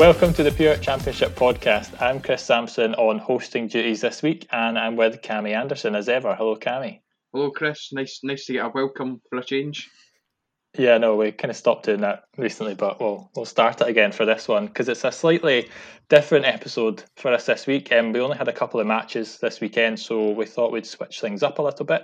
Welcome to the Pure Championship podcast. I'm Chris Sampson on hosting duties this week, and I'm with Cami Anderson as ever. Hello, Cami. Hello, Chris. Nice, nice to get a welcome for a change. Yeah, no, we kind of stopped doing that recently, but we'll we'll start it again for this one because it's a slightly different episode for us this week. Um, we only had a couple of matches this weekend, so we thought we'd switch things up a little bit.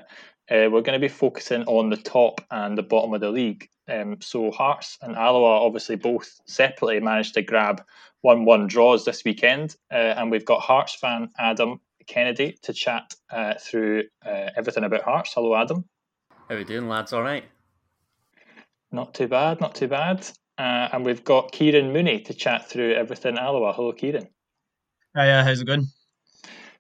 Uh, we're going to be focusing on the top and the bottom of the league. Um, so Hearts and Alloa obviously both separately managed to grab one-one draws this weekend, uh, and we've got Hearts fan Adam Kennedy to chat uh, through uh, everything about Hearts. Hello, Adam. How are we doing, lads? All right. Not too bad, not too bad. Uh, and we've got Kieran Mooney to chat through everything Alloa. Hello, Kieran. Hiya, how's it going?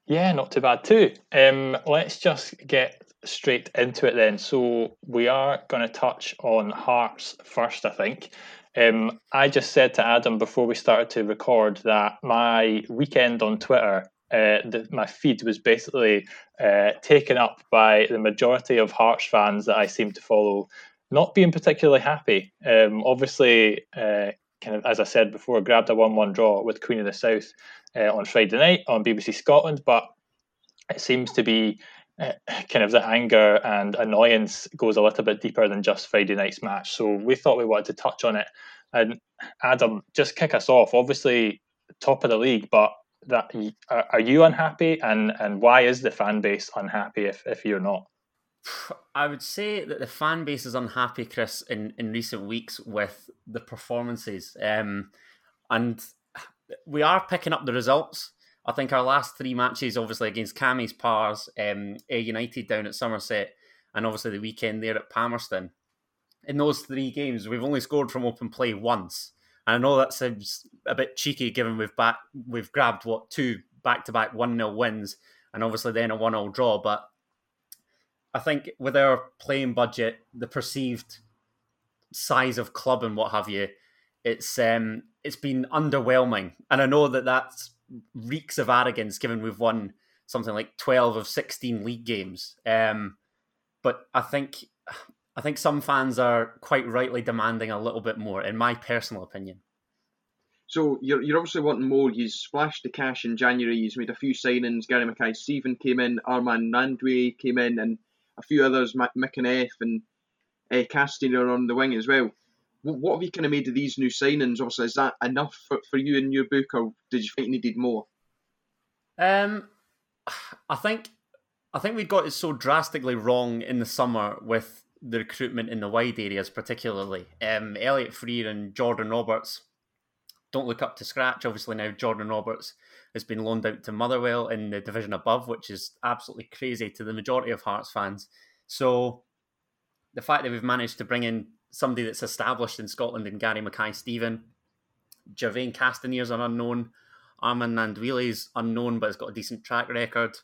Yeah, not too bad too. Um, let's just get straight into it then. So we are going to touch on Hearts first, I think. Um, I just said to Adam before we started to record that my weekend on Twitter, uh, the, my feed was basically uh, taken up by the majority of Hearts fans that I seem to follow not being particularly happy. Um, obviously, uh, kind of as I said before, grabbed a one-one draw with Queen of the South uh, on Friday night on BBC Scotland, but it seems to be uh, kind of the anger and annoyance goes a little bit deeper than just Friday night's match. So we thought we wanted to touch on it. And Adam, just kick us off. Obviously, top of the league, but that are you unhappy, and and why is the fan base unhappy if if you're not? I would say that the fan base is unhappy, Chris, in, in recent weeks with the performances. Um, and we are picking up the results. I think our last three matches, obviously against Cammy's Pars, um, Ayr United down at Somerset, and obviously the weekend there at Palmerston. In those three games, we've only scored from open play once. And I know that seems a bit cheeky given we've back we've grabbed what two back to back one 0 wins and obviously then a one 0 draw. But I think with our playing budget, the perceived size of club and what have you, it's um, it's been underwhelming. And I know that that reeks of arrogance, given we've won something like twelve of sixteen league games. Um, but I think I think some fans are quite rightly demanding a little bit more, in my personal opinion. So you're, you're obviously wanting more. You splashed the cash in January. You've made a few signings. Gary Mackay-Steven came in. Armand Gnanduillet came in, and a few others, Mick and F and uh, are on the wing as well. What, have you kind of made of these new signings? Obviously, is that enough for, for you in your book, or did you think you needed more? Um, I think I think we got it so drastically wrong in the summer with the recruitment in the wide areas, particularly. Um, Elliott Frear and Jordan Roberts don't look up to scratch. Obviously, now Jordan Roberts has been loaned out to Motherwell in the division above, which is absolutely crazy to the majority of Hearts fans. So the fact that we've managed to bring in somebody that's established in Scotland and Gary Mackay-Steven, Jervain Castanier's an unknown, Armand Gnanduillet is unknown but has got a decent track record.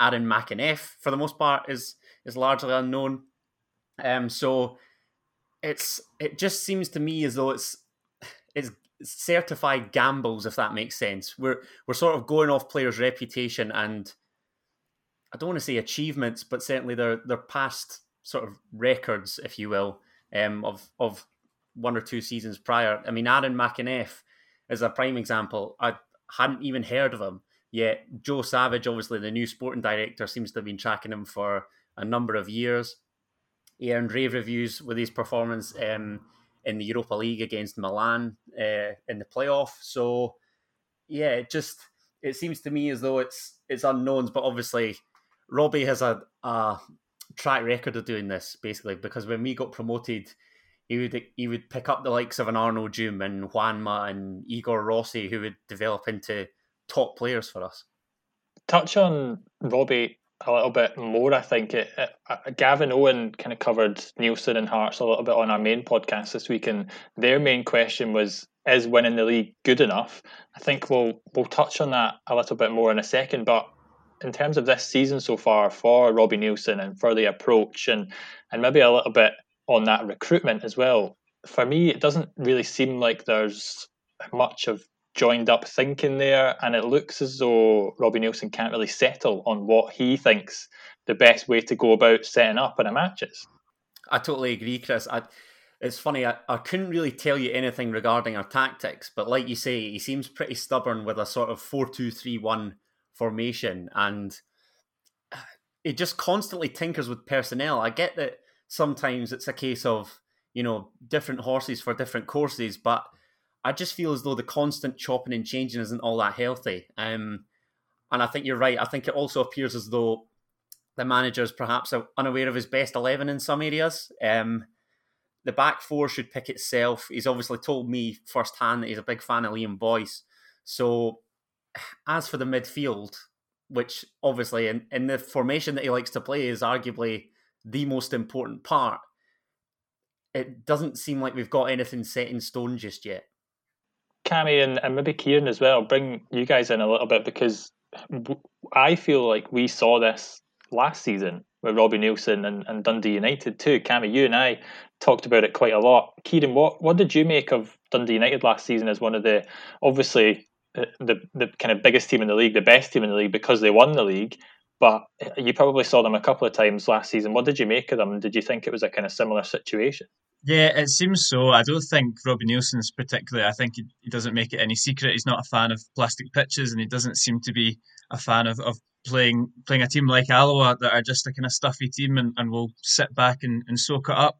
Aaron McEneff, for the most part, is is largely unknown. Um, so it's it just seems to me as though it's it's certified gambles, if that makes sense. We're we're sort of going off players' reputation and I don't want to say achievements, but certainly their their past sort of records, if you will, um, of of one or two seasons prior. I mean, Aaron McEneff is a prime example. I hadn't even heard of him yet. Joe Savage, obviously the new sporting director, seems to have been tracking him for a number of years. He earned rave reviews with his performance. Um, in the Europa League against Milan uh, in the playoff. So yeah, it just it seems to me as though it's it's unknowns, but obviously Robbie has a, a track record of doing this basically because when we got promoted, he would he would pick up the likes of an Arnaud Djoum and Juanma and Igor Rossi who would develop into top players for us. Touch on Robbie a little bit more. I think it, it, uh, Gavin Owen kind of covered Neilson and Hearts a little bit on our main podcast this week, and their main question was: Is winning the league good enough? I think we'll we'll touch on that a little bit more in a second, but. In terms of this season so far for Robbie Neilson and for the approach and and maybe a little bit on that recruitment as well, for me it doesn't really seem like there's much of joined up thinking there, and it looks as though Robbie Neilson can't really settle on what he thinks the best way to go about setting up in a match is. I totally agree, Chris. I, it's funny. I, I couldn't really tell you anything regarding our tactics, but like you say, he seems pretty stubborn with a sort of four-two-three-one formation, and uh, it just constantly tinkers with personnel. I get that sometimes it's a case of you know different horses for different courses, but I just feel as though the constant chopping and changing isn't all that healthy. Um, and I think you're right. I think it also appears as though the manager is perhaps unaware of his best eleven in some areas. Um, the back four should pick itself. He's obviously told me firsthand that he's a big fan of Liam Boyce. So, as for the midfield, which obviously in, in the formation that he likes to play is arguably the most important part, it doesn't seem like we've got anything set in stone just yet. Cammy and, and maybe Kieran as well, bring you guys in a little bit because I feel like we saw this last season with Robbie Neilson and, and Dundee United too. Cammy, you and I talked about it quite a lot. Kieran, what, what did you make of Dundee United last season as one of the obviously the, the, the kind of biggest team in the league, the best team in the league because they won the league? But you probably saw them a couple of times last season. What did you make of them? Did you think it was a kind of similar situation? Yeah, it seems so. I don't think Robbie Neilson's particularly. I think he, he doesn't make it any secret. He's not a fan of plastic pitches, and he doesn't seem to be a fan of, of playing playing a team like Alloa that are just a kind of stuffy team and, and will sit back and, and soak it up.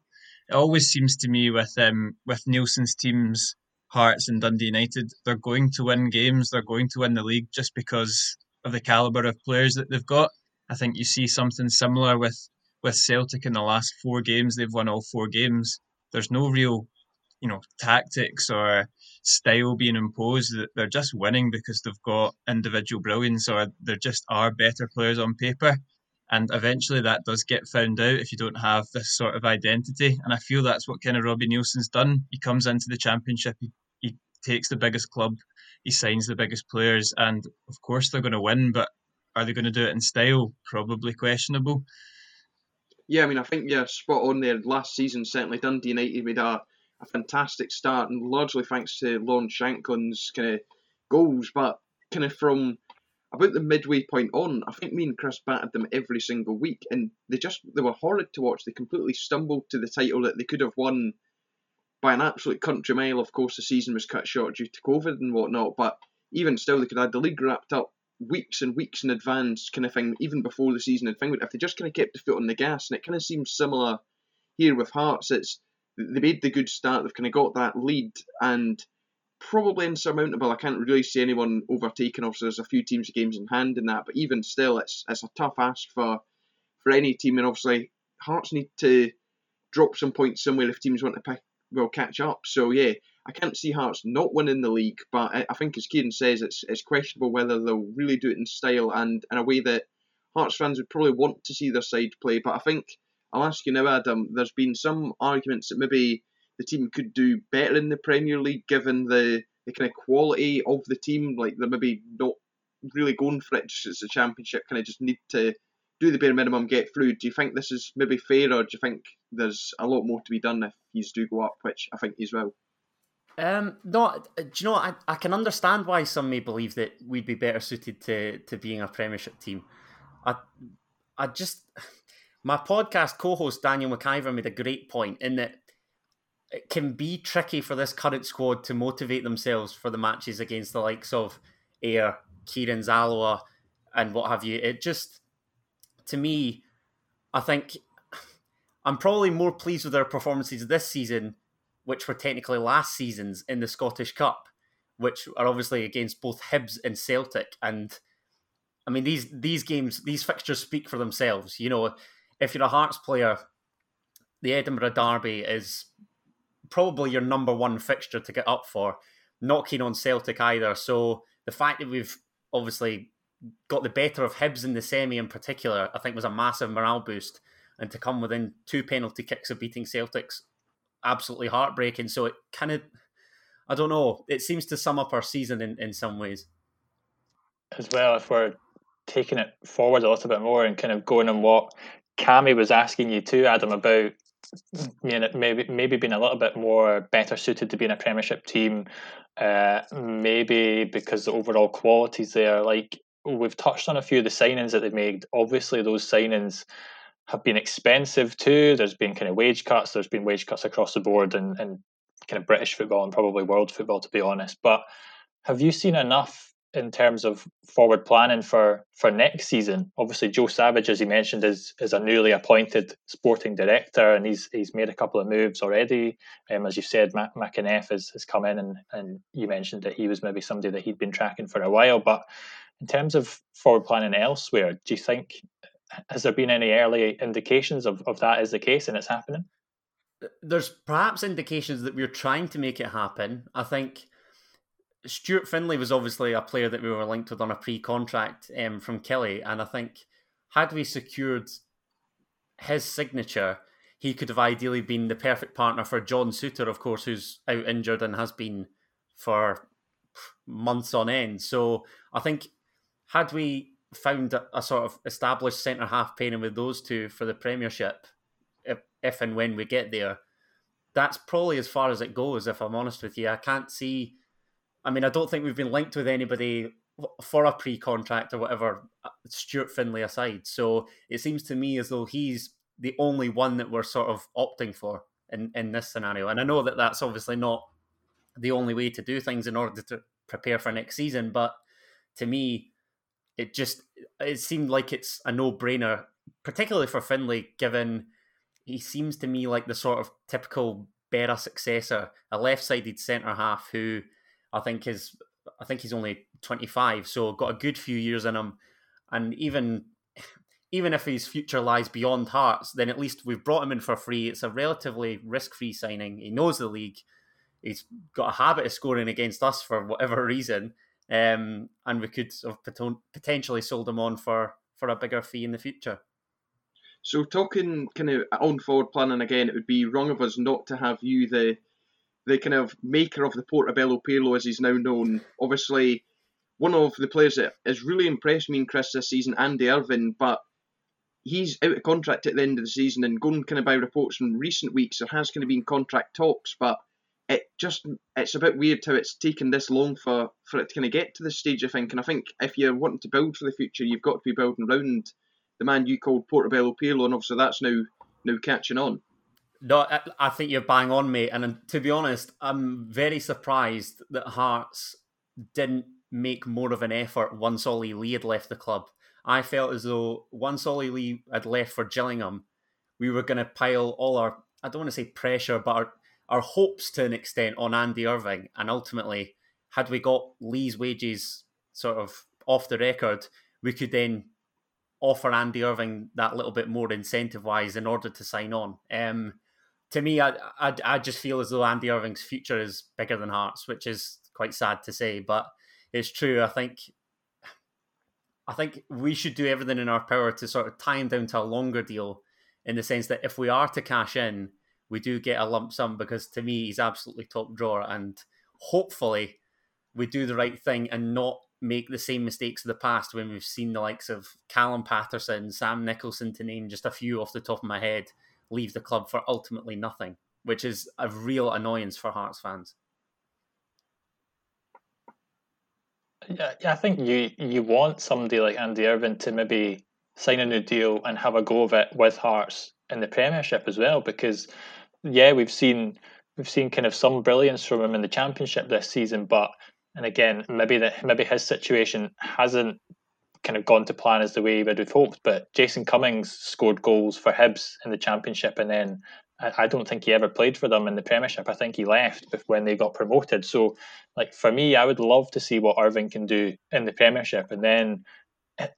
It always seems to me with um with Neilson's teams, Hearts and Dundee United, they're going to win games. They're going to win the league just because of the caliber of players that they've got. I think you see something similar with with Celtic in the last four games. They've won all four games there's no real, you know, tactics or style being imposed. They're just winning because they've got individual brilliance or there just are better players on paper. And eventually that does get found out if you don't have this sort of identity. And I feel that's what kind of Robbie Neilson's done. He comes into the championship, he, he takes the biggest club, he signs the biggest players, and of course they're going to win, but are they going to do it in style? Probably questionable. Yeah, I mean, I think you're spot on there. Last season, certainly Dundee United made a, a fantastic start, and largely thanks to Lawrence Shankland's kind of goals. But kind of from about the midway point on, I think me and Chris battered them every single week, and they just they were horrid to watch. They completely stumbled to the title that they could have won by an absolute country mile. Of course, the season was cut short due to COVID and whatnot, but even still, they could have had the league wrapped up weeks and weeks in advance, kind of thing, even before the season had finished. If they just kind of kept the foot on the gas, and it kind of seems similar here with Hearts. It's they made the good start. They've kind of got that lead, and probably insurmountable. I can't really see anyone overtaking. Obviously, there's a few teams of games in hand in that, but even still, it's it's a tough ask for for any team. And obviously, Hearts need to drop some points somewhere if teams want to pick, well catch up. So yeah, I can't see Hearts not winning the league, but I, think, as Kieran says, it's it's questionable whether they'll really do it in style and in a way that Hearts fans would probably want to see their side play. But I think I'll ask you now, Adam. There's been some arguments that maybe the team could do better in the Premier League given the, the kind of quality of the team. Like they're maybe not really going for it just as a championship. Kind of just need to do the bare minimum, get through. Do you think this is maybe fair, or do you think there's a lot more to be done if he's do go up, which I think he's will? Um, no, do you know I, I can understand why some may believe that we'd be better suited to to being a Premiership team. I I just my podcast co-host Daniel McIver made a great point in that it can be tricky for this current squad to motivate themselves for the matches against the likes of Ayr, Kieran Alloa, and what have you. It just to me, I think I'm probably more pleased with their performances this season which were technically last season's in the Scottish Cup, which are obviously against both Hibs and Celtic. And I mean, these these games, these fixtures speak for themselves. You know, if you're a Hearts player, the Edinburgh Derby is probably your number one fixture to get up for. Not keen on Celtic either. So the fact that we've obviously got the better of Hibs in the semi in particular, I think was a massive morale boost. And to come within two penalty kicks of beating Celtics absolutely heartbreaking. So it kind of, I don't know, it seems to sum up our season in, in some ways. As well, if we're taking it forward a little bit more and kind of going on what Cammy was asking you too, Adam, about you know, maybe maybe being a little bit more better suited to being a Premiership team, uh, maybe because the overall qualities there. Like we've touched on a few of the signings that they've made. Obviously, those signings have been expensive too. There's been kind of wage cuts. There's been wage cuts across the board and, and kind of British football and probably world football, to be honest. But have you seen enough in terms of forward planning for for next season? Obviously, Joe Savage, as you mentioned, is is a newly appointed sporting director, and he's he's made a couple of moves already. Um, as you said, Mac- has, has come in, and and you mentioned that he was maybe somebody that he'd been tracking for a while. But in terms of forward planning elsewhere, do you think has there been any early indications of, of that is the case and it's happening? There's perhaps indications that we're trying to make it happen. I think Stuart Findlay was obviously a player that we were linked with on a pre-contract um, from Killie, and I think had we secured his signature, he could have ideally been the perfect partner for John Souttar, of course, who's out injured and has been for months on end. So I think had we found a, a sort of established centre half pairing with those two for the Premiership, if, if and when we get there, that's probably as far as it goes. If I'm honest with you, I can't see I mean, I don't think we've been linked with anybody for a pre-contract or whatever, uh, Stuart Findlay aside. So it seems to me as though he's the only one that we're sort of opting for in, in this scenario. And I know that that's obviously not the only way to do things in order to prepare for next season, but to me, it just it seemed like it's a no-brainer, particularly for Findlay, given he seems to me like the sort of typical Berra successor, a left-sided centre half who I think is I think he's only 25, so got a good few years in him. And even even if his future lies beyond Hearts, then at least we've brought him in for free. It's a relatively risk-free signing. He knows the league. He's got a habit of scoring against us for whatever reason, um, and we could have potentially sold him on for for a bigger fee in the future. So talking kind of on forward planning again, it would be wrong of us not to have you the the kind of maker of the Portobello Pirlo, as he's now known. Obviously, one of the players that has really impressed me and Chris this season, Andy Irving, but he's out of contract at the end of the season and going kind of by reports from recent weeks, there has kind of been contract talks, but it just it's a bit weird how it's taken this long for, for it to kind of get to this stage, I think. And I think if you're wanting to build for the future, you've got to be building around the man you called Portobello Pirlo, and obviously that's now now catching on. No, I think you're bang on, mate. And to be honest, I'm very surprised that Hearts didn't make more of an effort once Ollie Lee had left the club. I felt as though once Ollie Lee had left for Gillingham, we were going to pile all our, I don't want to say pressure, but our, our hopes to an extent on Andy Irving. And ultimately, had we got Lee's wages sort of off the record, we could then offer Andy Irving that little bit more incentive wise in order to sign on. Um, to me, I, I, I just feel as though Andy Irving's future is bigger than Hearts, which is quite sad to say, but it's true. I think I think we should do everything in our power to sort of tie him down to a longer deal, in the sense that if we are to cash in, we do get a lump sum because to me he's absolutely top drawer, and hopefully we do the right thing and not make the same mistakes of the past when we've seen the likes of Callum Paterson, Sam Nicholson, to name just a few off the top of my head leave the club for ultimately nothing, which is a real annoyance for Hearts fans. Yeah, I think you you want somebody like Andy Irving to maybe sign a new deal and have a go of it with Hearts in the Premiership as well, because yeah, we've seen we've seen kind of some brilliance from him in the Championship this season, but and again, hmm. maybe that maybe his situation hasn't kind of gone to plan as the way we would have hoped. But Jason Cummings scored goals for Hibs in the Championship, and then I, I don't think he ever played for them in the Premiership. I think he left when they got promoted. So, like for me, I would love to see what Irving can do in the Premiership, and then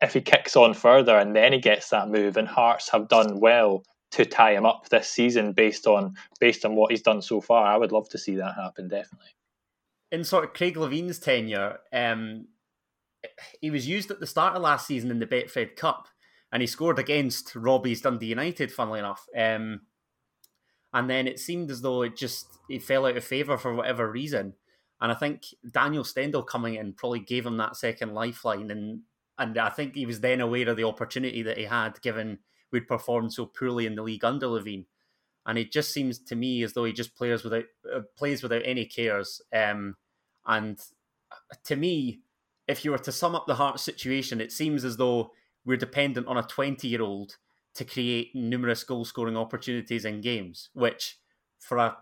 if he kicks on further and then he gets that move, and Hearts have done well to tie him up this season based on based on what he's done so far. I would love to see that happen, definitely. In sort of Craig Levein's tenure, um, he was used at the start of last season in the Betfred Cup, and he scored against Robbie's Dundee United. Funnily enough, um, and then it seemed as though it just he fell out of favour for whatever reason. And I think Daniel Stendel coming in probably gave him that second lifeline, and and I think he was then aware of the opportunity that he had, given we'd performed so poorly in the league under Levein. And it just seems to me as though he just plays without uh, plays without any cares. Um, and to me, if you were to sum up the Hearts situation, it seems as though we're dependent on a 20 year old to create numerous goal scoring opportunities in games, which for a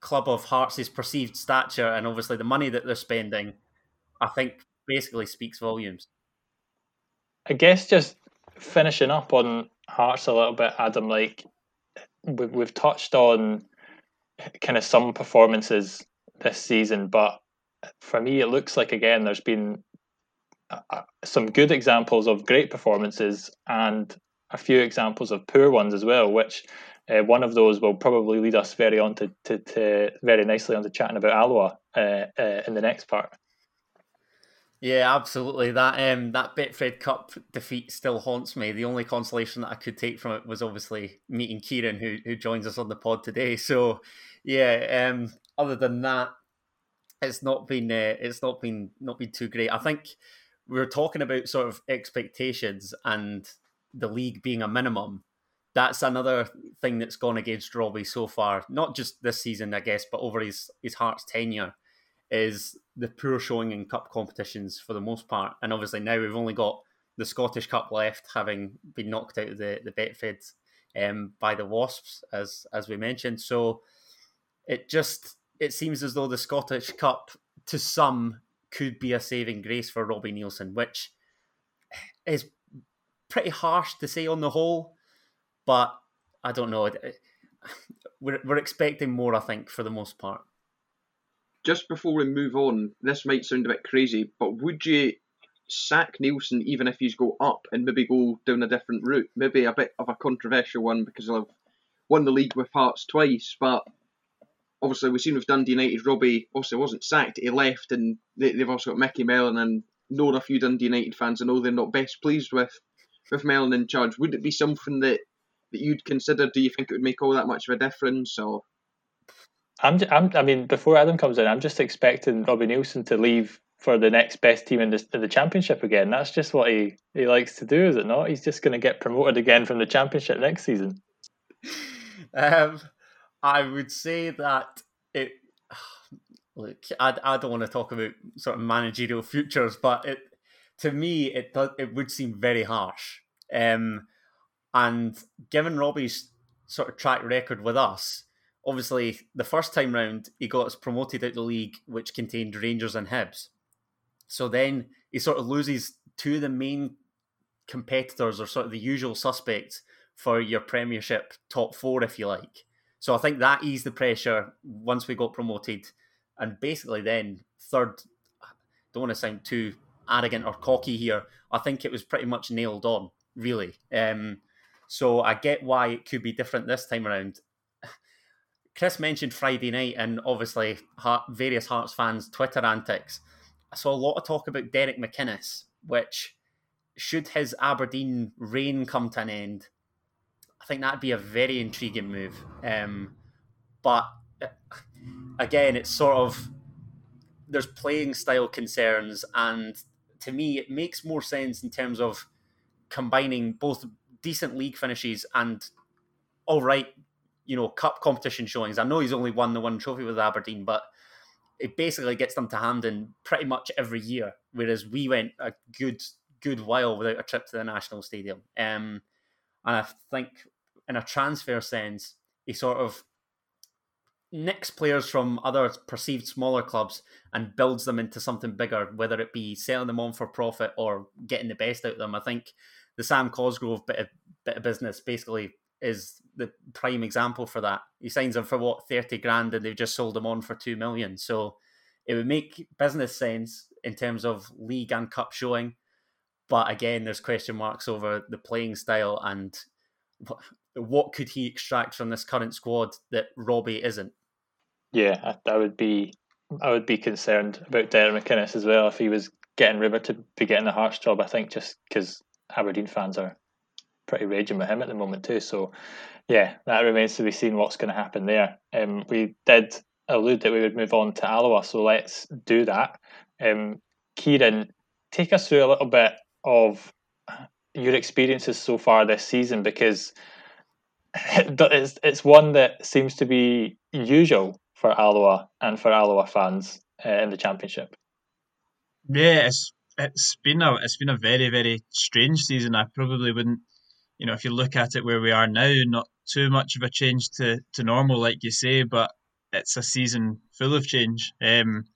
club of Hearts' perceived stature and obviously the money that they're spending, I think basically speaks volumes. I guess just finishing up on Hearts a little bit, Adam, like we've touched on kind of some performances this season, but for me, it looks like again there's been some good examples of great performances and a few examples of poor ones as well, which uh, one of those will probably lead us very on to, to, to very nicely onto chatting about Alloa uh, uh, in the next part. Yeah, absolutely. That um that Betfred Cup defeat still haunts me. The only consolation that I could take from it was obviously meeting Kieran, who who joins us on the pod today. So, yeah. Um, other than that, it's not been uh, it's not been not been too great. I think we are talking about sort of expectations and the league being a minimum. That's another thing that's gone against Robbie so far. Not just this season, I guess, but over his his Hearts tenure is the poor showing in cup competitions for the most part. And obviously now we've only got the Scottish Cup left, having been knocked out of the the Betfred um, by the Wasps, as as we mentioned. So it just it seems as though the Scottish Cup, to some, could be a saving grace for Robbie Neilson, which is pretty harsh to say on the whole. But I don't know. We're we're expecting more, I think, for the most part just before we move on, this might sound a bit crazy, but would you sack Neilson even if he's go up and maybe go down a different route? Maybe a bit of a controversial one because I've won the league with Hearts twice, but obviously we've seen with Dundee United, Robbie also wasn't sacked, he left, and they, have also got Micky Mellon and known a few Dundee United fans. I know they're not best pleased with with Mellon in charge. Would it be something that that you'd consider? Do you think it would make all that much of a difference, or I'm, I'm, I mean, before Adam comes in, I'm just expecting Robbie Neilson to leave for the next best team in the, in the championship again. That's just what he, he likes to do, is it not? He's just going to get promoted again from the championship next season. Um, I would say that it. Look, I, I don't want to talk about sort of managerial futures, but it to me it does it would seem very harsh. Um, and given Robbie's sort of track record with us, obviously the first time round he got us promoted out the league, which contained Rangers and Hibs. So then he sort of loses two of the main competitors or sort of the usual suspects for your Premiership top four, if you like. So I think that eased the pressure once we got promoted, and basically then third. Don't want to sound too arrogant or cocky here. I think it was pretty much nailed on, really. Um, so I get why it could be different this time around. Chris mentioned Friday night and obviously various Hearts fans' Twitter antics. I saw a lot of talk about Derek McInnes, which, should his Aberdeen reign come to an end, I think that'd be a very intriguing move. Um, but uh, again, it's sort of there's playing style concerns, and to me, it makes more sense in terms of combining both decent league finishes and all right you know, cup competition showings. I know he's only won the one trophy with Aberdeen, but it basically gets them to Hampden pretty much every year. Whereas we went a good good while without a trip to the national stadium. Um, and I think in a transfer sense, he sort of nicks players from other perceived smaller clubs and builds them into something bigger, whether it be selling them on for profit or getting the best out of them. I think the Sam Cosgrove bit of, bit of business basically is the prime example for that. He signs him for what thirty grand, and they've just sold him on for two million. So it would make business sense in terms of league and cup showing. But again, there's question marks over the playing style and what could he extract from this current squad that Robbie isn't. Yeah, I, I would be I would be concerned about Derek McInnes as well if he was getting River to be getting the Hearts job. I think just because Aberdeen fans are pretty raging with him at the moment too. So, yeah, that remains to be seen what's going to happen there. Um, we did allude that we would move on to Alloa, so let's do that. Um, Kieran, take us through a little bit of your experiences so far this season because it's it's one that seems to be usual for Alloa and for Alloa fans uh, in the championship. Yeah, it's it's been a it's been a very very strange season. I probably wouldn't you know, if you look at it where we are now, not too much of a change to, to normal, like you say, but it's a season full of change. Um,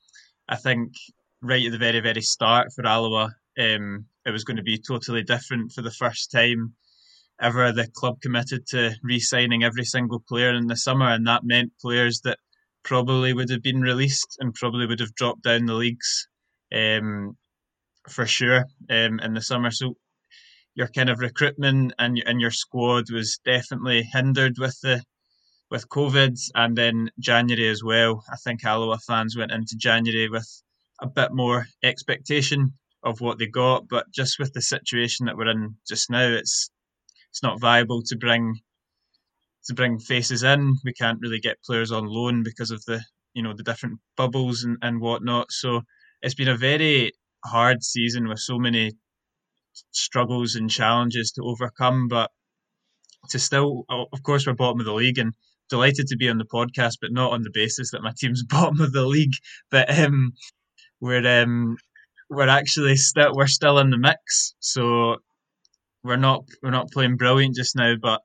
I think right at the very, very start for Alloa, um, it was going to be totally different for the first time ever. The club committed to re signing every single player in the summer, and that meant players that probably would have been released and probably would have dropped down the leagues um, for sure um, in the summer. So your kind of recruitment and and your squad was definitely hindered with the with COVID, and then January as well. I think Alloa fans went into January with a bit more expectation of what they got, but just with the situation that we're in just now, it's it's not viable to bring to bring faces in. We can't really get players on loan because of the you know the different bubbles and, and whatnot. So it's been a very hard season with so many struggles and challenges to overcome. But to still, of course, we're bottom of the league and delighted to be on the podcast, but not on the basis that my team's bottom of the league. But um, we're um, we're actually still we're still in the mix. So we're not we're not playing brilliant just now, but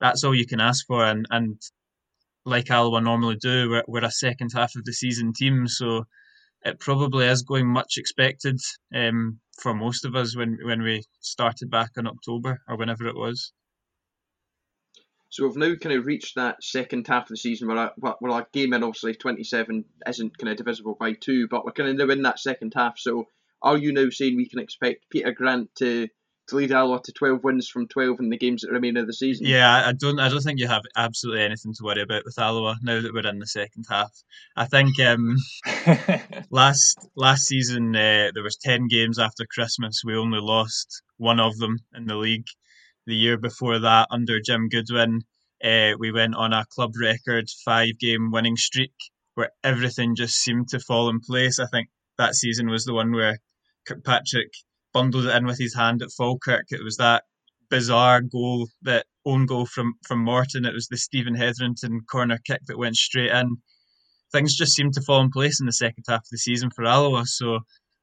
that's all you can ask for. And and like Alloa normally do, we're, we're a second half of the season team, so it probably is going much expected um, for most of us when when we started back in October or whenever it was. So we've now kind of reached that second half of the season where, our, where our game in obviously 27 isn't kind of divisible by two, but we're kind of now in that second half. So are you now saying we can expect Peter Grant to to lead Alloa to 12 wins from 12 in the games that remain of the season. Yeah, I don't I don't think you have absolutely anything to worry about with Alloa now that we're in the second half. I think um, last last season uh, there was 10 games after Christmas. We only lost one of them in the league. The year before that, under Jim Goodwin, uh, we went on a club record five game winning streak where everything just seemed to fall in place. I think that season was the one where Kirkpatrick bundled it in with his hand at Falkirk. It was that bizarre goal, that own goal from from Morton. It was the Stephen Hetherington corner kick that went straight in. Things just seemed to fall in place in the second half of the season for Alloa. So,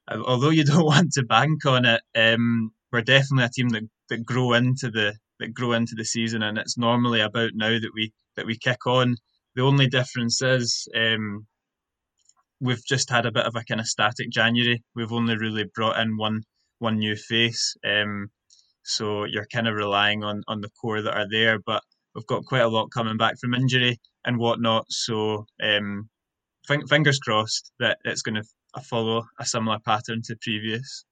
although you don't want to bank on it, um, we're definitely a team that, that grow into the that grow into the season, and it's normally about now that we that we kick on. The only difference is um, we've just had a bit of a kind of static January. We've only really brought in one one new face. Um, so you're kind of relying on on the core that are there, but we've got quite a lot coming back from injury and whatnot. So um, f- fingers crossed that it's going to follow a similar pattern to previous.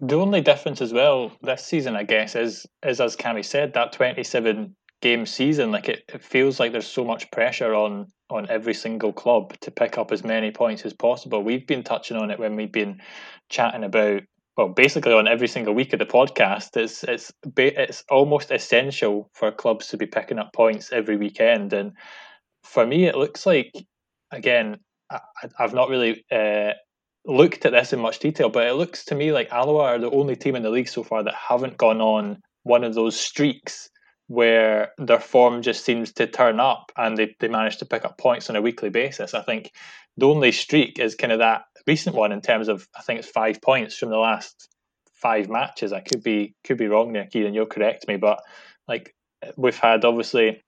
The only difference as well this season, I guess, is is as Cammy said, that twenty seven game season, like it, it feels like there's so much pressure on on every single club to pick up as many points as possible. We've been touching on it when we've been chatting about well, basically on every single week of the podcast. It's it's it's almost essential for clubs to be picking up points every weekend, and for me, it looks like again I, have not really uh, looked at this in much detail, but it looks to me like Alloa are the only team in the league so far that haven't gone on one of those streaks where their form just seems to turn up and they, they manage to pick up points on a weekly basis. I think the only streak is kind of that recent one in terms of I think it's five points from the last five matches. I could be could be wrong there, Kieran. You'll correct me, but like we've had obviously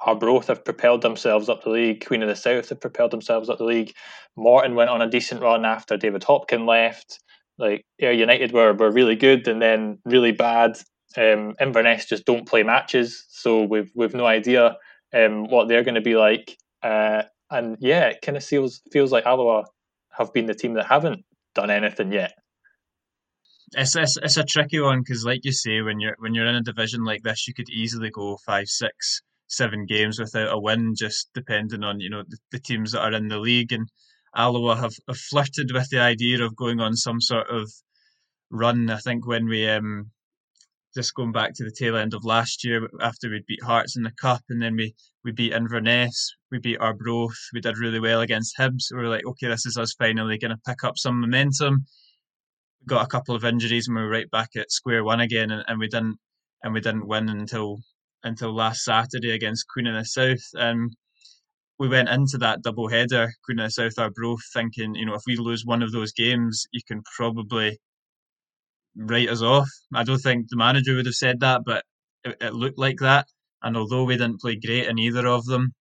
Arbroath have propelled themselves up the league. Queen of the South have propelled themselves up the league. Morton went on a decent run after David Hopkin left. Like Ayr United were, were really good and then really bad um, Inverness just don't play matches, so we've we've no idea um, what they're going to be like. Uh, and yeah, it kind of feels feels like Alloa have been the team that haven't done anything yet. It's it's, it's a tricky one because, like you say, when you're when you're in a division like this, you could easily go five, six, seven games without a win, just depending on you know the, the teams that are in the league. And Alloa have, have flirted with the idea of going on some sort of run. I think when we um just going back to the tail end of last year after we'd beat Hearts in the Cup and then we, we beat Inverness, we beat Arbroath, we did really well against Hibs. We were like, okay, this is us finally going to pick up some momentum. We got a couple of injuries and we were right back at square one again and, and we didn't and we didn't win until until last Saturday against Queen of the South. And we went into that double header, Queen of the South Arbroath, thinking, you know, if we lose one of those games, you can probably write us off. I don't think the manager would have said that, but it, it looked like that. And although we didn't play great in either of them,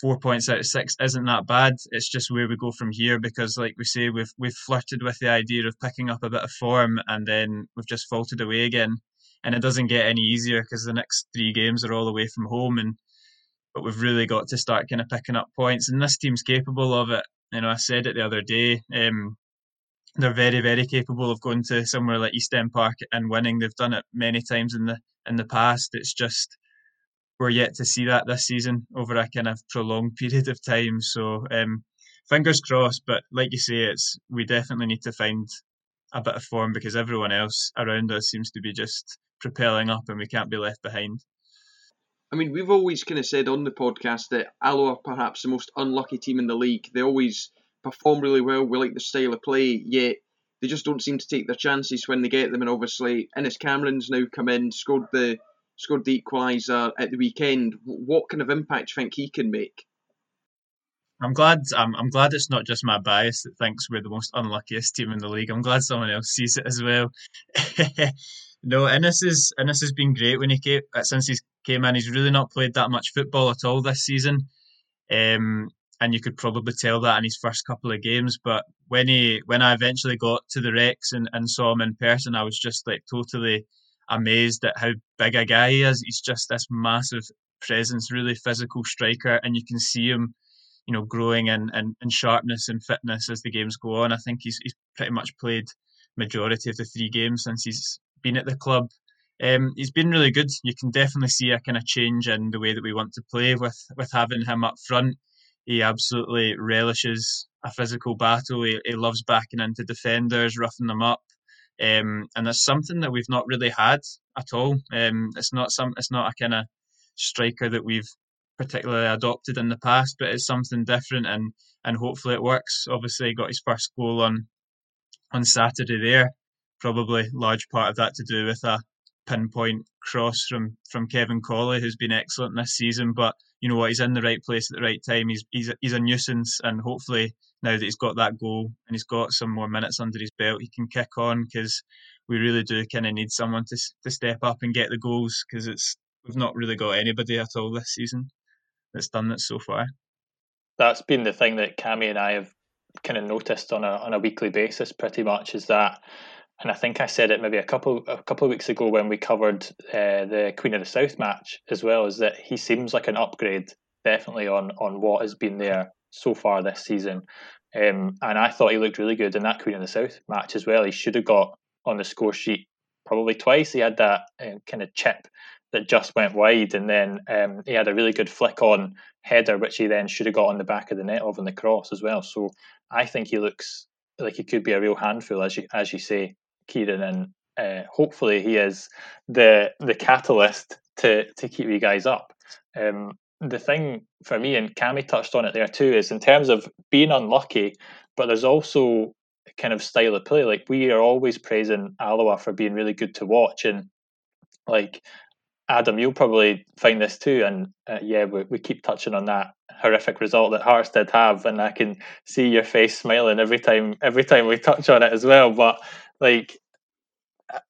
four points out of six isn't that bad. It's just where we go from here because, like we say, we've we've flirted with the idea of picking up a bit of form and then we've just faltered away again. And it doesn't get any easier because the next three games are all away from home, and but we've really got to start kind of picking up points. And this team's capable of it. You know, I said it the other day. Um, they're very, very capable of going to somewhere like East End Park and winning. They've done it many times in the in the past. It's just we're yet to see that this season over a kind of prolonged period of time. So um, fingers crossed. But like you say, it's we definitely need to find a bit of form because everyone else around us seems to be just propelling up, and we can't be left behind. I mean, we've always kind of said on the podcast that Alloa are perhaps the most unlucky team in the league. They always perform really well. We like the style of play, yet they just don't seem to take their chances when they get them. And obviously, Innes Cameron's now come in, scored the scored the equaliser at the weekend. What kind of impact do you think he can make? I'm glad. I'm, I'm glad it's not just my bias that thinks we're the most unluckiest team in the league. I'm glad someone else sees it as well. no, Innes is Innes has been great when he came since he came in. He's really not played that much football at all this season. Um, and you could probably tell that in his first couple of games. But when he when I eventually got to the Recs and, and saw him in person, I was just like totally amazed at how big a guy he is. He's just this massive presence, really physical striker, and you can see him, you know, growing in, in, in sharpness and fitness as the games go on. I think he's he's pretty much played majority of the three games since he's been at the club. Um, he's been really good. You can definitely see a kind of change in the way that we want to play with with having him up front he absolutely relishes a physical battle. He, he loves backing into defenders, roughing them up, um, and that's something that we've not really had at all. Um, it's not some. It's not a kind of striker that we've particularly adopted in the past, but it's something different, and and hopefully it works. Obviously, he got his first goal on on Saturday there. Probably large part of that to do with a pinpoint cross from from Kevin Cawley, who's been excellent this season. But you know what, he's in the right place at the right time. He's he's he's a nuisance, and hopefully now that he's got that goal and he's got some more minutes under his belt, he can kick on because we really do kind of need someone to to step up and get the goals because it's we've not really got anybody at all this season that's done that so far. That's been the thing that Cammy and I have kind of noticed on a on a weekly basis, pretty much, is that and I think I said it maybe a couple a couple of weeks ago when we covered uh, the Queen of the South match as well, is that he seems like an upgrade definitely on on what has been there so far this season. Um, and I thought he looked really good in that Queen of the South match as well. He should have got on the score sheet probably twice. He had that uh, kind of chip that just went wide, and then um, he had a really good flick on header, which he then should have got on the back of the net of in the cross as well. So I think he looks like he could be a real handful, as you as you say. Kieran, and uh, hopefully he is the the catalyst to to keep you guys up. Um, the thing for me, and Cammy touched on it there too, is in terms of being unlucky, but there's also kind of style of play. Like we are always praising Alloa for being really good to watch, and like Adam, you'll probably find this too. And uh, yeah, we, we keep touching on that horrific result that Hearts did have, and I can see your face smiling every time every time we touch on it as well. But like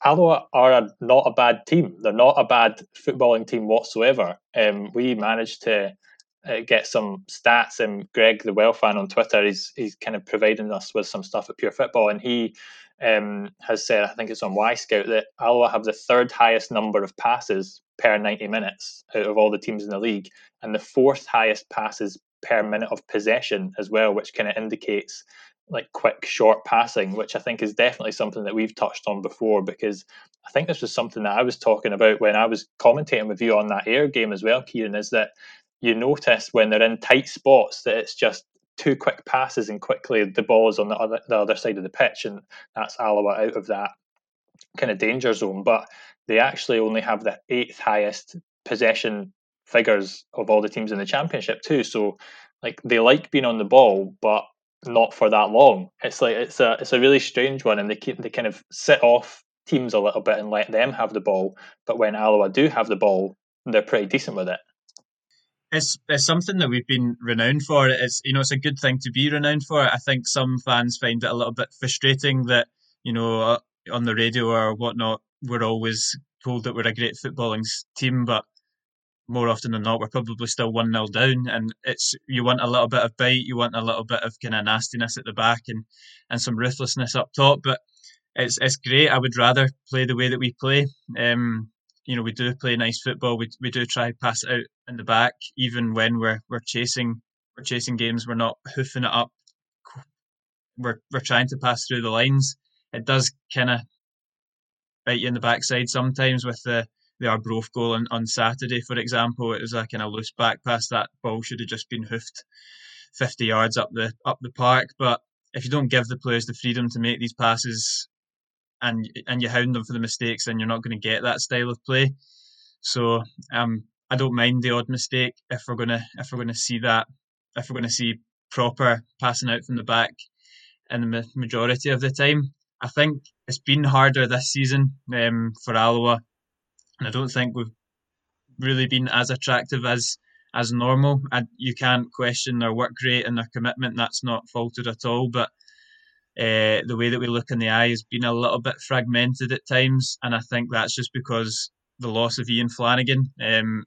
Alloa are not a bad team. They're not a bad footballing team whatsoever. Um, we managed to uh, get some stats, and Greg, the well fan on Twitter, he's he's kind of providing us with some stuff at Pure Football, and he um, has said, I think it's on Wyscout, that Alloa have the third highest number of passes per 90 minutes out of all the teams in the league, and the fourth highest passes per minute of possession as well, which kind of indicates like quick short passing, which I think is definitely something that we've touched on before because I think this was something that I was talking about when I was commentating with you on that Ayr game as well, Kieran, is that you notice when they're in tight spots that it's just two quick passes and quickly the ball is on the other the other side of the pitch and that's Alloa out of that kind of danger zone. But they actually only have the eighth highest possession figures of all the teams in the championship too. So like they like being on the ball, but not for that long. It's like it's a it's a really strange one, and they keep they kind of sit off teams a little bit and let them have the ball. But when Alloa do have the ball, they're pretty decent with it. It's it's something that we've been renowned for. It's you know it's a good thing to be renowned for. I think some fans find it a little bit frustrating that you know uh, on the radio or whatnot, we're always told that we're a great footballing team, but more often than not, we're probably still one 0 down, and it's you want a little bit of bite, you want a little bit of kind of nastiness at the back, and and some ruthlessness up top. But it's it's great. I would rather play the way that we play. Um, you know, we do play nice football. We we do try pass out in the back, even when we're we're chasing we're chasing games. We're not hoofing it up. We're we're trying to pass through the lines. It does kind of bite you in the backside sometimes with the the Arbroath goal on, on Saturday, for example. It was like a kind of loose back pass. That ball should have just been hoofed 50 yards up the up the park. But if you don't give the players the freedom to make these passes and and you hound them for the mistakes, then you're not going to get that style of play. So um, I don't mind the odd mistake if we're gonna if we're gonna see that if we're gonna see proper passing out from the back in the majority of the time. I think it's been harder this season um, for Alloa, and I don't think we've really been as attractive as as normal. And you can't question their work rate and their commitment; that's not faltered at all. But uh, the way that we look in the eye has been a little bit fragmented at times, and I think that's just because the loss of Iain Flannigan, um,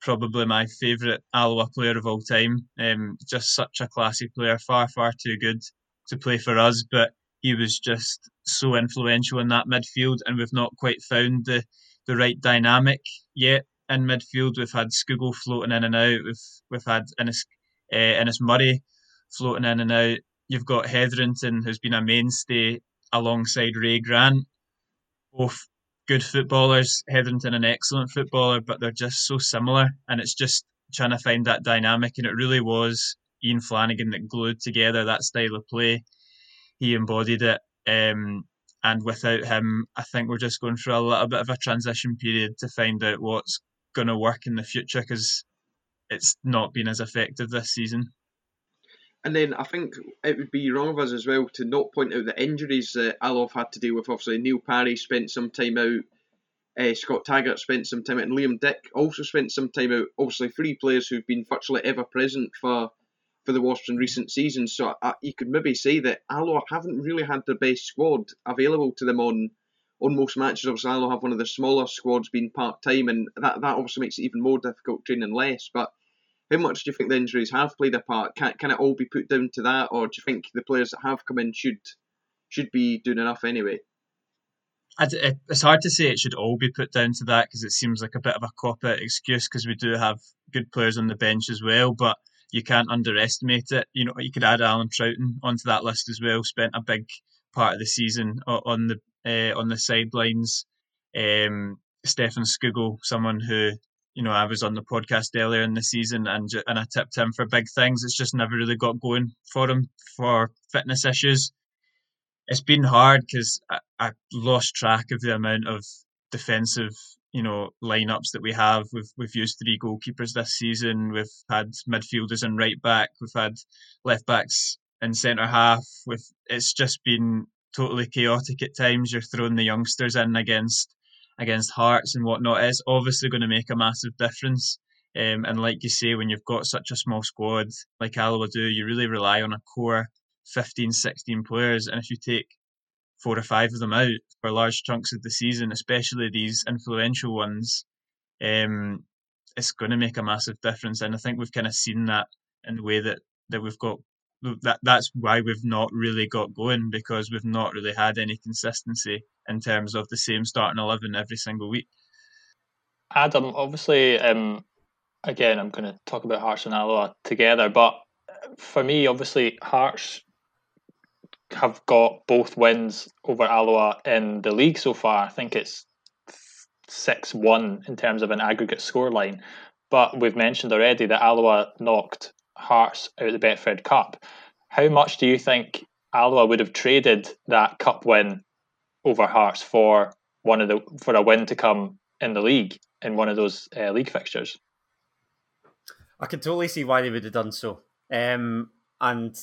probably my favourite Alloa player of all time, um, just such a classy player, far far too good to play for us, but he was just so influential in that midfield, and we've not quite found the the right dynamic yet in midfield. We've had Scougall floating in and out. We've we've had Ennis, uh, Innes Murray floating in and out. You've got Hetherington, who's been a mainstay alongside Ray Grant. Both good footballers. Hetherington, an excellent footballer, but they're just so similar. And it's just trying to find that dynamic. And it really was Iain Flannigan that glued together that style of play. He embodied it. Um, and without him, I think we're just going through a little bit of a transition period to find out what's going to work in the future because it's not been as effective this season. And then I think it would be wrong of us as well to not point out the injuries that Alloa had to deal with. Obviously, Neil Parry spent some time out, uh, Scott Taggart spent some time out, and Liam Dick also spent some time out. Obviously, three players who've been virtually ever present for for the Wasps in recent seasons. So uh, you could maybe say that Alloa haven't really had their best squad available to them on on most matches. Obviously, Alloa have one of the smaller squads being part time, and that, that obviously makes it even more difficult training less. But how much do you think the injuries have played a part? Can, can it all be put down to that, or do you think the players that have come in should should be doing enough anyway? It's hard to say it should all be put down to that because it seems like a bit of a cop out excuse because we do have good players on the bench as well, but you can't underestimate it. You know, you could add Alan Trouten onto that list as well. Spent a big part of the season on the uh, on the sidelines. Um, Stefan Scougall, someone who you know, I was on the podcast earlier in the season and and I tipped him for big things. It's just never really got going for him for fitness issues. It's been hard because I, I lost track of the amount of defensive, you know, lineups that we have. We've we've used three goalkeepers this season. We've had midfielders and right back. We've had left backs in centre half. With it's just been totally chaotic at times. You're throwing the youngsters in against against Hearts and whatnot, it's obviously going to make a massive difference. Um, and like you say, when you've got such a small squad like Alloa do, you really rely on a core 15, 16 players. And if you take four or five of them out for large chunks of the season, especially these influential ones, um, it's going to make a massive difference. And I think we've kind of seen that in the way that, that we've got that that's why we've not really got going because we've not really had any consistency in terms of the same starting eleven every single week. Adam, obviously, um, again, I'm going to talk about Hearts and Alloa together, but for me, obviously, Hearts have got both wins over Alloa in the league so far. I think it's six one in terms of an aggregate scoreline. But we've mentioned already that Alloa knocked Hearts out of the Betfred Cup. How much do you think Alloa would have traded that cup win over Hearts for one of the for a win to come in the league in one of those uh, league fixtures? I can totally see why they would have done so, um, and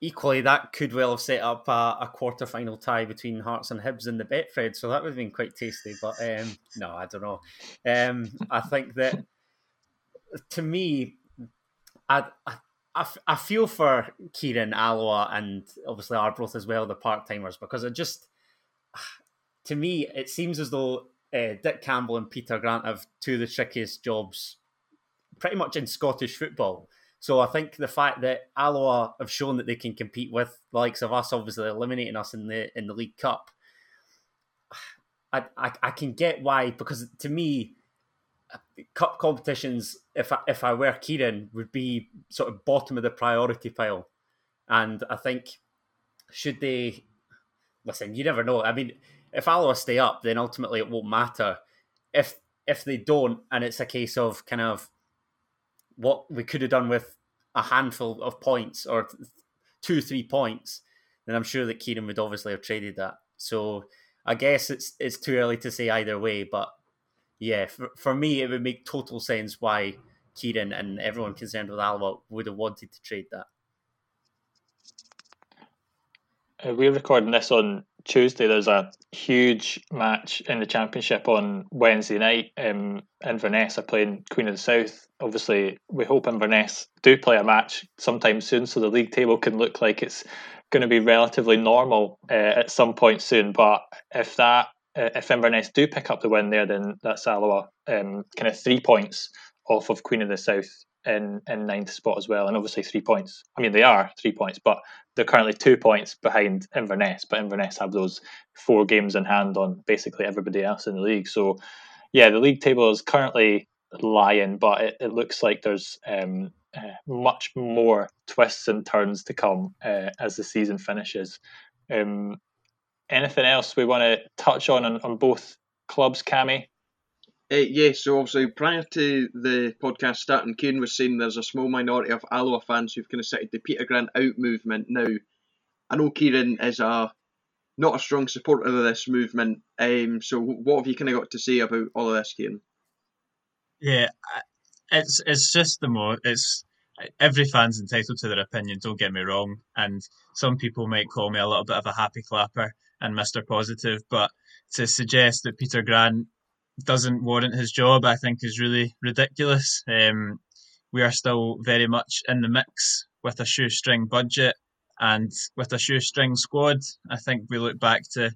equally that could well have set up a, a quarter final tie between Hearts and Hibs in the Betfred, so that would have been quite tasty. But um, no, I don't know. Um, I think that to me, I, I, I feel for Kieran Alloa and obviously Arbroath as well, the part timers, because it just to me, it seems as though uh, Dick Campbell and Peter Grant have two of the trickiest jobs pretty much in Scottish football. So I think the fact that Alloa have shown that they can compete with likes of us, obviously eliminating us in the in the League Cup, I, I, I can get why because to me, cup competitions, if I, if I were Kieran, would be sort of bottom of the priority pile, and I think should they listen, you never know. I mean, if Alloa stay up, then ultimately it won't matter. If if they don't, and it's a case of kind of what we could have done with a handful of points or two, three points, then I'm sure that Kieran would obviously have traded that. So I guess it's it's too early to say either way, but yeah, for, for me, it would make total sense why Kieran and everyone concerned with Alloa would have wanted to trade that. Uh, we're recording this on Tuesday. There's a huge match in the championship on Wednesday night. Um, Inverness are playing Queen of the South. Obviously, we hope Inverness do play a match sometime soon, so the league table can look like it's going to be relatively normal uh, at some point soon. But if that uh, if Inverness do pick up the win there, then that's Alloa um, kind of three points off of Queen of the South in in ninth spot as well, and obviously three points. I mean, they are three points, but they're currently two points behind Inverness. But Inverness have those four games in hand on basically everybody else in the league. So, yeah, the league table is currently lying, but it, it looks like there's um, uh, much more twists and turns to come uh, as the season finishes. Um, anything else we want to touch on on, on both clubs, Cami? Uh, yeah, so obviously prior to the podcast starting, Kieran was saying there's a small minority of Alloa fans who've kind of cited the Peter Grant out movement. Now, I know Kieran is a not a strong supporter of this movement. Um, so what have you kind of got to say about all of this, Kieran? Yeah, it's it's just the more it's every fan's entitled to their opinion. Don't get me wrong, and some people might call me a little bit of a happy clapper and Mister Positive, but to suggest that Peter Grant doesn't warrant his job, I think, is really ridiculous. Um, we are still very much in the mix with a shoestring budget and with a shoestring squad. I think we look back to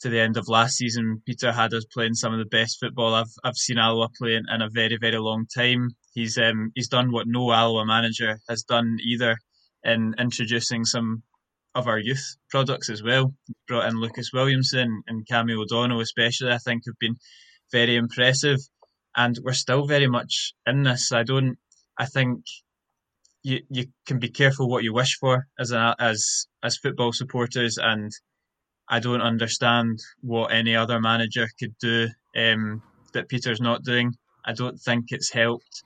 to the end of last season. Peter had us playing some of the best football I've I've seen Alloa play in, a very very long time. He's um he's done what no Alloa manager has done either in introducing some of our youth products as well. Brought in Lucas Williamson and Cammy O'Donnell, especially. I think have been very impressive, and we're still very much in this. I don't. I think you you can be careful what you wish for as a, as as football supporters, and I don't understand what any other manager could do um, that Peter's not doing. I don't think it's helped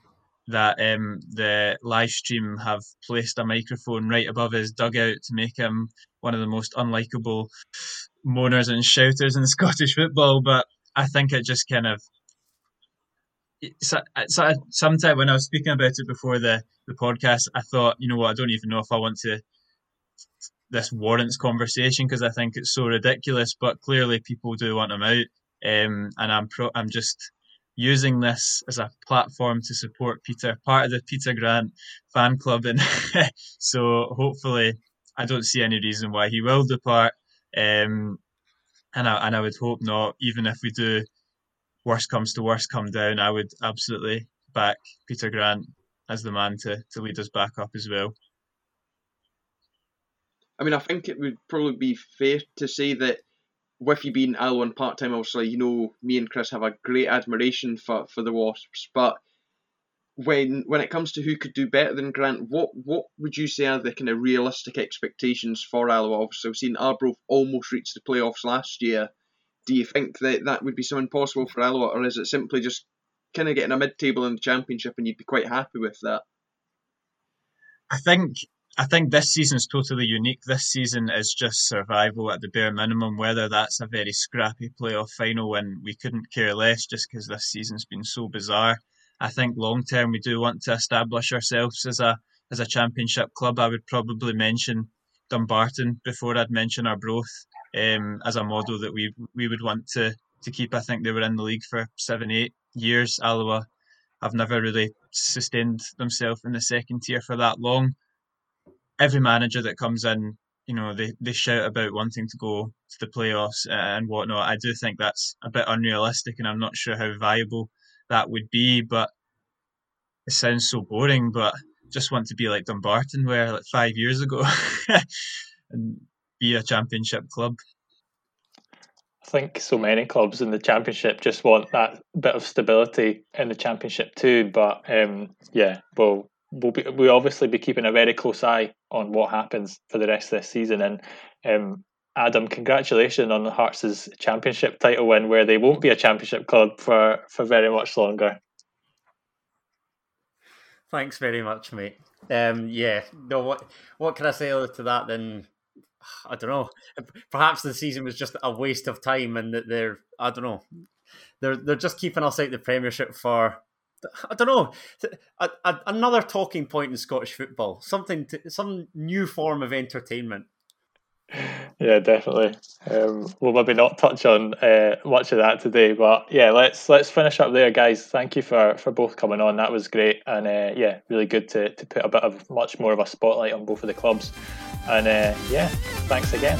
that um, the live stream have placed a microphone right above his dugout to make him one of the most unlikable moaners and shouters in Scottish football. But I think it just kind of so, so sometime when I was speaking about it before the, the podcast, I thought, you know what, I don't even know if I want to this warrants conversation because I think it's so ridiculous. But clearly, people do want him out, um, and I'm pro- I'm just using this as a platform to support Peter, part of the Peter Grant fan club, and so hopefully, I don't see any reason why he will depart. Um, and I and I would hope not. Even if we do, worst comes to worst, come down, I would absolutely back Peter Grant as the man to to lead us back up as well. I mean, I think it would probably be fair to say that with you being Alloa part time, obviously, you know, me and Chris have a great admiration for, for the Wasps, but when when it comes to who could do better than Grant, what what would you say are the kind of realistic expectations for Alloa? Obviously, we've seen Arbroath almost reach the playoffs last year. Do you think that that would be something possible for Alloa, or is it simply just kind of getting a mid table in the championship and you'd be quite happy with that? I think I think this season's totally unique. This season is just survival at the bare minimum. Whether that's a very scrappy playoff final, and we couldn't care less, just because this season's been so bizarre. I think long term we do want to establish ourselves as a as a championship club. I would probably mention Dumbarton before I'd mention Arbroath um, as a model that we we would want to to keep. I think they were in the league for seven eight years. Alloa have never really sustained themselves in the second tier for that long. Every manager that comes in you know they, they shout about wanting to go to the playoffs and whatnot. I do think that's a bit unrealistic, and I'm not sure how viable that would be. But it sounds so boring, but just want to be like Dumbarton were like five years ago and be a championship club. I think so many clubs in the championship just want that bit of stability in the championship too. But um, yeah, well, we'll be, we obviously be keeping a very close eye on what happens for the rest of this season. And um, Adam, congratulations on Hearts' championship title win, where they won't be a championship club for for very much longer. Thanks very much, mate. Um, yeah, no, what what can I say to that? Then I don't know. Perhaps the season was just a waste of time, and that they're I don't know. They're they're just keeping us out of the Premiership for I don't know a, a, another talking point in Scottish football. Something to, some new form of entertainment. Yeah, definitely. Um, we'll maybe not touch on uh, much of that today, but yeah, let's let's finish up there, guys. Thank you for for both coming on. That was great, and uh, yeah, really good to to put a bit of much more of a spotlight on both of the clubs. And uh, yeah, thanks again.